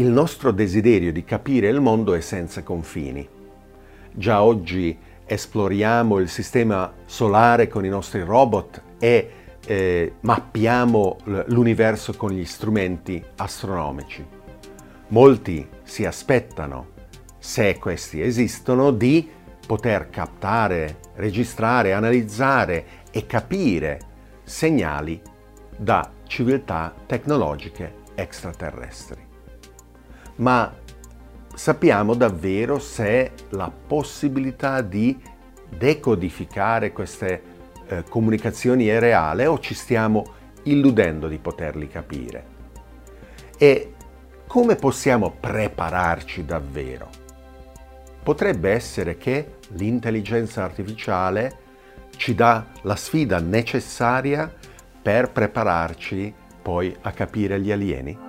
Il nostro desiderio di capire il mondo è senza confini. Già oggi esploriamo il sistema solare con i nostri robot e eh, mappiamo l'universo con gli strumenti astronomici. Molti si aspettano, se questi esistono, di poter captare, registrare, analizzare e capire segnali da civiltà tecnologiche extraterrestri ma sappiamo davvero se la possibilità di decodificare queste eh, comunicazioni è reale o ci stiamo illudendo di poterli capire. E come possiamo prepararci davvero? Potrebbe essere che l'intelligenza artificiale ci dà la sfida necessaria per prepararci poi a capire gli alieni?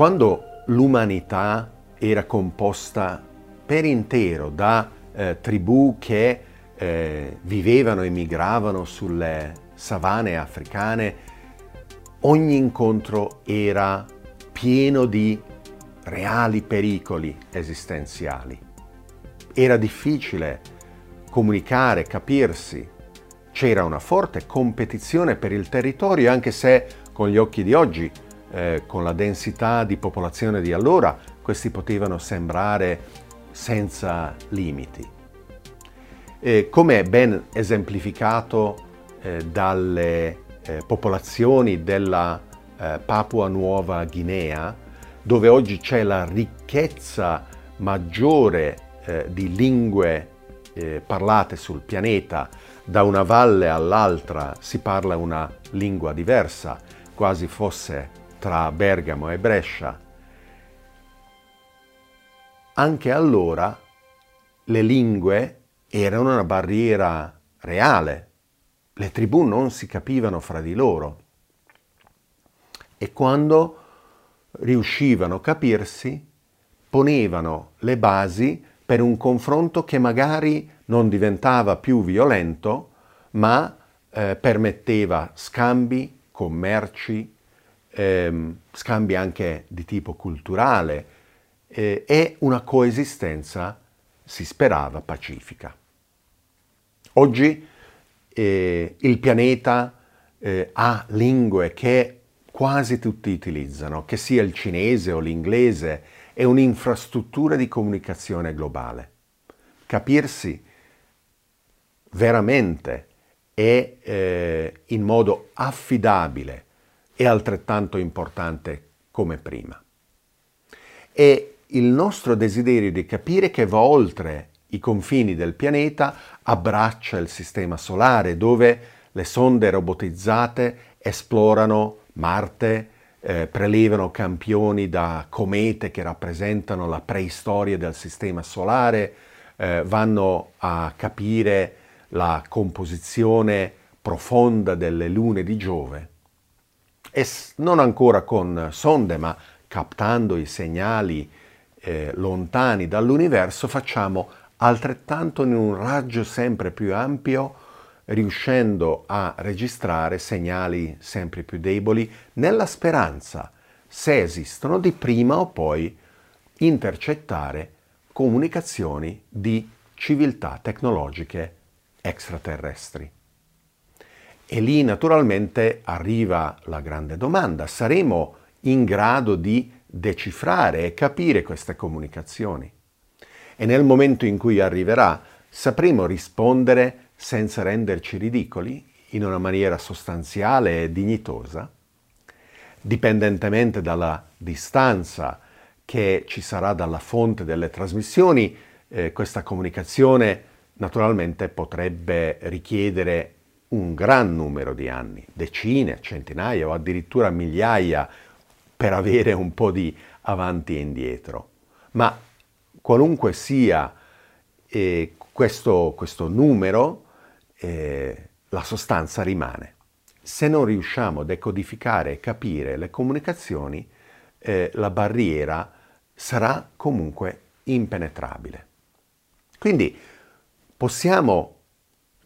Quando l'umanità era composta per intero da eh, tribù che eh, vivevano e migravano sulle savane africane, ogni incontro era pieno di reali pericoli esistenziali. Era difficile comunicare, capirsi. C'era una forte competizione per il territorio, anche se con gli occhi di oggi eh, con la densità di popolazione di allora, questi potevano sembrare senza limiti. Come ben esemplificato eh, dalle eh, popolazioni della eh, Papua Nuova Guinea, dove oggi c'è la ricchezza maggiore eh, di lingue eh, parlate sul pianeta, da una valle all'altra si parla una lingua diversa, quasi fosse tra Bergamo e Brescia, anche allora le lingue erano una barriera reale, le tribù non si capivano fra di loro. E quando riuscivano a capirsi ponevano le basi per un confronto che magari non diventava più violento, ma eh, permetteva scambi, commerci, ehm, scambi anche di tipo culturale eh, e una coesistenza, si sperava, pacifica. Oggi eh, il pianeta eh, ha lingue che quasi tutti utilizzano, che sia il cinese o l'inglese, è un'infrastruttura di comunicazione globale. Capirsi veramente e eh, in modo affidabile è altrettanto importante come prima. E il nostro desiderio di capire che va oltre i confini del pianeta abbraccia il sistema solare dove le sonde robotizzate esplorano Marte, eh, prelevano campioni da comete che rappresentano la preistoria del sistema solare, eh, vanno a capire la composizione profonda delle lune di Giove e non ancora con sonde, ma captando i segnali eh, lontani dall'universo, facciamo altrettanto in un raggio sempre più ampio, riuscendo a registrare segnali sempre più deboli nella speranza, se esistono, di prima o poi intercettare comunicazioni di civiltà tecnologiche extraterrestri. E lì naturalmente arriva la grande domanda, saremo in grado di decifrare e capire queste comunicazioni? E nel momento in cui arriverà, sapremo rispondere senza renderci ridicoli, in una maniera sostanziale e dignitosa? Dipendentemente dalla distanza che ci sarà dalla fonte delle trasmissioni, eh, questa comunicazione naturalmente potrebbe richiedere un gran numero di anni, decine, centinaia o addirittura migliaia per avere un po' di avanti e indietro. Ma qualunque sia eh, questo, questo, numero, eh, la sostanza rimane. Se non riusciamo a decodificare e capire le comunicazioni, eh, la barriera sarà comunque impenetrabile. Quindi possiamo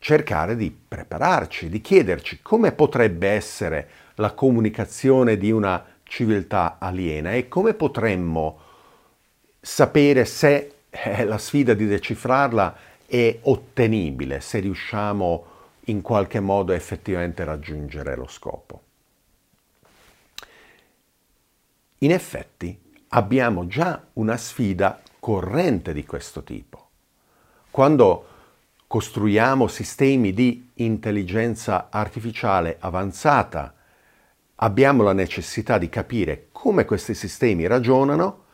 cercare di prepararci, di chiederci come potrebbe essere la comunicazione di una civiltà aliena e come potremmo sapere se la sfida di decifrarla è ottenibile, se riusciamo in qualche modo effettivamente a raggiungere lo scopo. In effetti abbiamo già una sfida corrente di questo tipo. Quando costruiamo sistemi di intelligenza artificiale avanzata, abbiamo la necessità di capire come questi sistemi ragionano,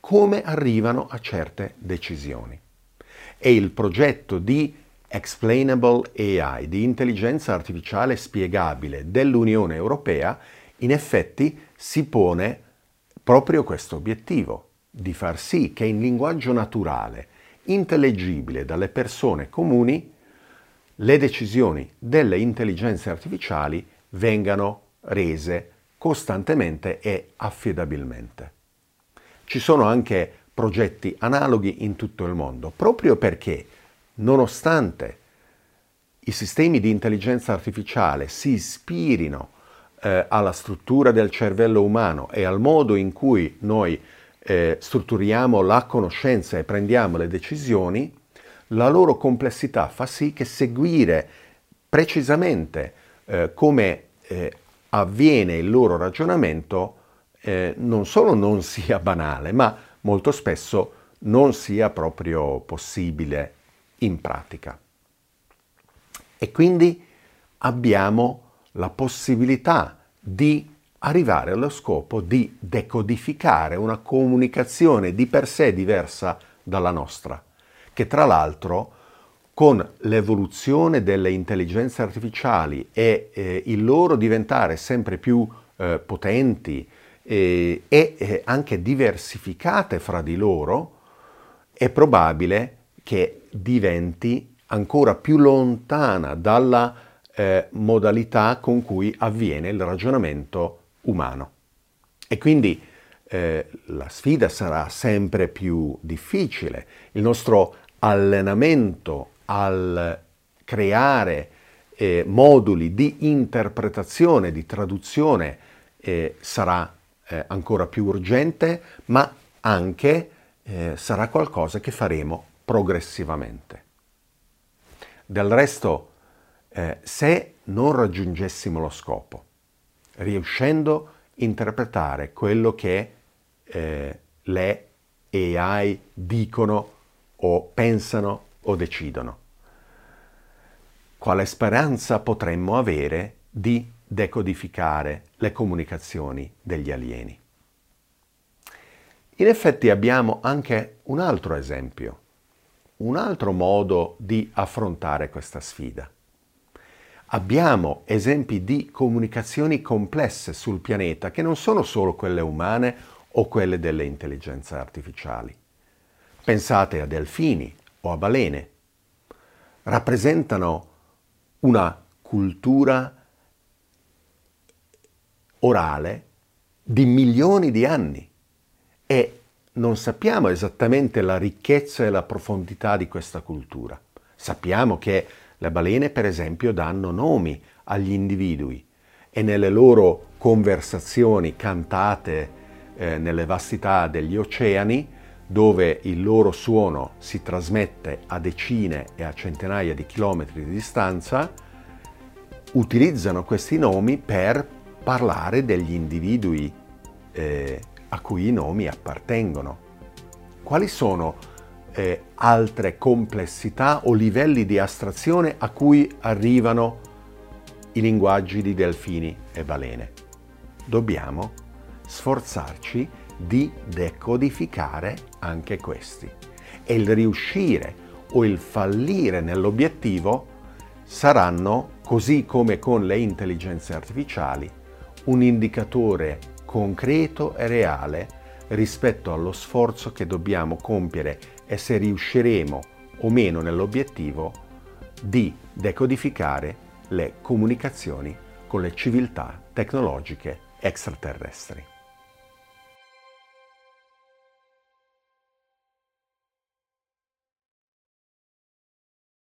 come arrivano a certe decisioni. E il progetto di Explainable AI, di intelligenza artificiale spiegabile dell'Unione Europea, in effetti si pone proprio questo obiettivo, di far sì che in linguaggio naturale, intellegibile dalle persone comuni, le decisioni delle intelligenze artificiali vengano rese costantemente e affidabilmente. Ci sono anche progetti analoghi in tutto il mondo, proprio perché, nonostante i sistemi di intelligenza artificiale si ispirino eh, alla struttura del cervello umano e al modo in cui noi eh, strutturiamo la conoscenza e prendiamo le decisioni, la loro complessità fa sì che seguire precisamente eh, come eh, avviene il loro ragionamento eh, non solo non sia banale, ma molto spesso non sia proprio possibile in pratica. E quindi abbiamo la possibilità di arrivare allo scopo di decodificare una comunicazione di per sé diversa dalla nostra, che tra l'altro con l'evoluzione delle intelligenze artificiali e eh, il loro diventare sempre più eh, potenti eh, e eh, anche diversificate fra di loro, è probabile che diventi ancora più lontana dalla eh, modalità con cui avviene il ragionamento umano. E quindi eh, la sfida sarà sempre più difficile. Il nostro allenamento al creare eh, moduli di interpretazione, di traduzione, eh, sarà eh, ancora più urgente, ma anche eh, sarà qualcosa che faremo progressivamente. Del resto, eh, se non raggiungessimo lo scopo, riuscendo a interpretare quello che eh, le AI dicono o pensano o decidono. Quale speranza potremmo avere di decodificare le comunicazioni degli alieni? In effetti abbiamo anche un altro esempio, un altro modo di affrontare questa sfida. Abbiamo esempi di comunicazioni complesse sul pianeta che non sono solo quelle umane o quelle delle intelligenze artificiali. Pensate a delfini o a balene. Rappresentano una cultura orale di milioni di anni e non sappiamo esattamente la ricchezza e la profondità di questa cultura. Sappiamo che le balene, per esempio, danno nomi agli individui e nelle loro conversazioni cantate eh, nelle vastità degli oceani, dove il loro suono si trasmette a decine e a centinaia di chilometri di distanza, utilizzano questi nomi per parlare degli individui eh, a cui i nomi appartengono. Quali sono eh, altre complessità o livelli di astrazione a cui arrivano i linguaggi di delfini e balene. Dobbiamo sforzarci di decodificare anche questi. E il riuscire o il fallire nell'obiettivo saranno, così come con le intelligenze artificiali, un indicatore concreto e reale rispetto allo sforzo che dobbiamo compiere e se riusciremo o meno nell'obiettivo di decodificare le comunicazioni con le civiltà tecnologiche extraterrestri.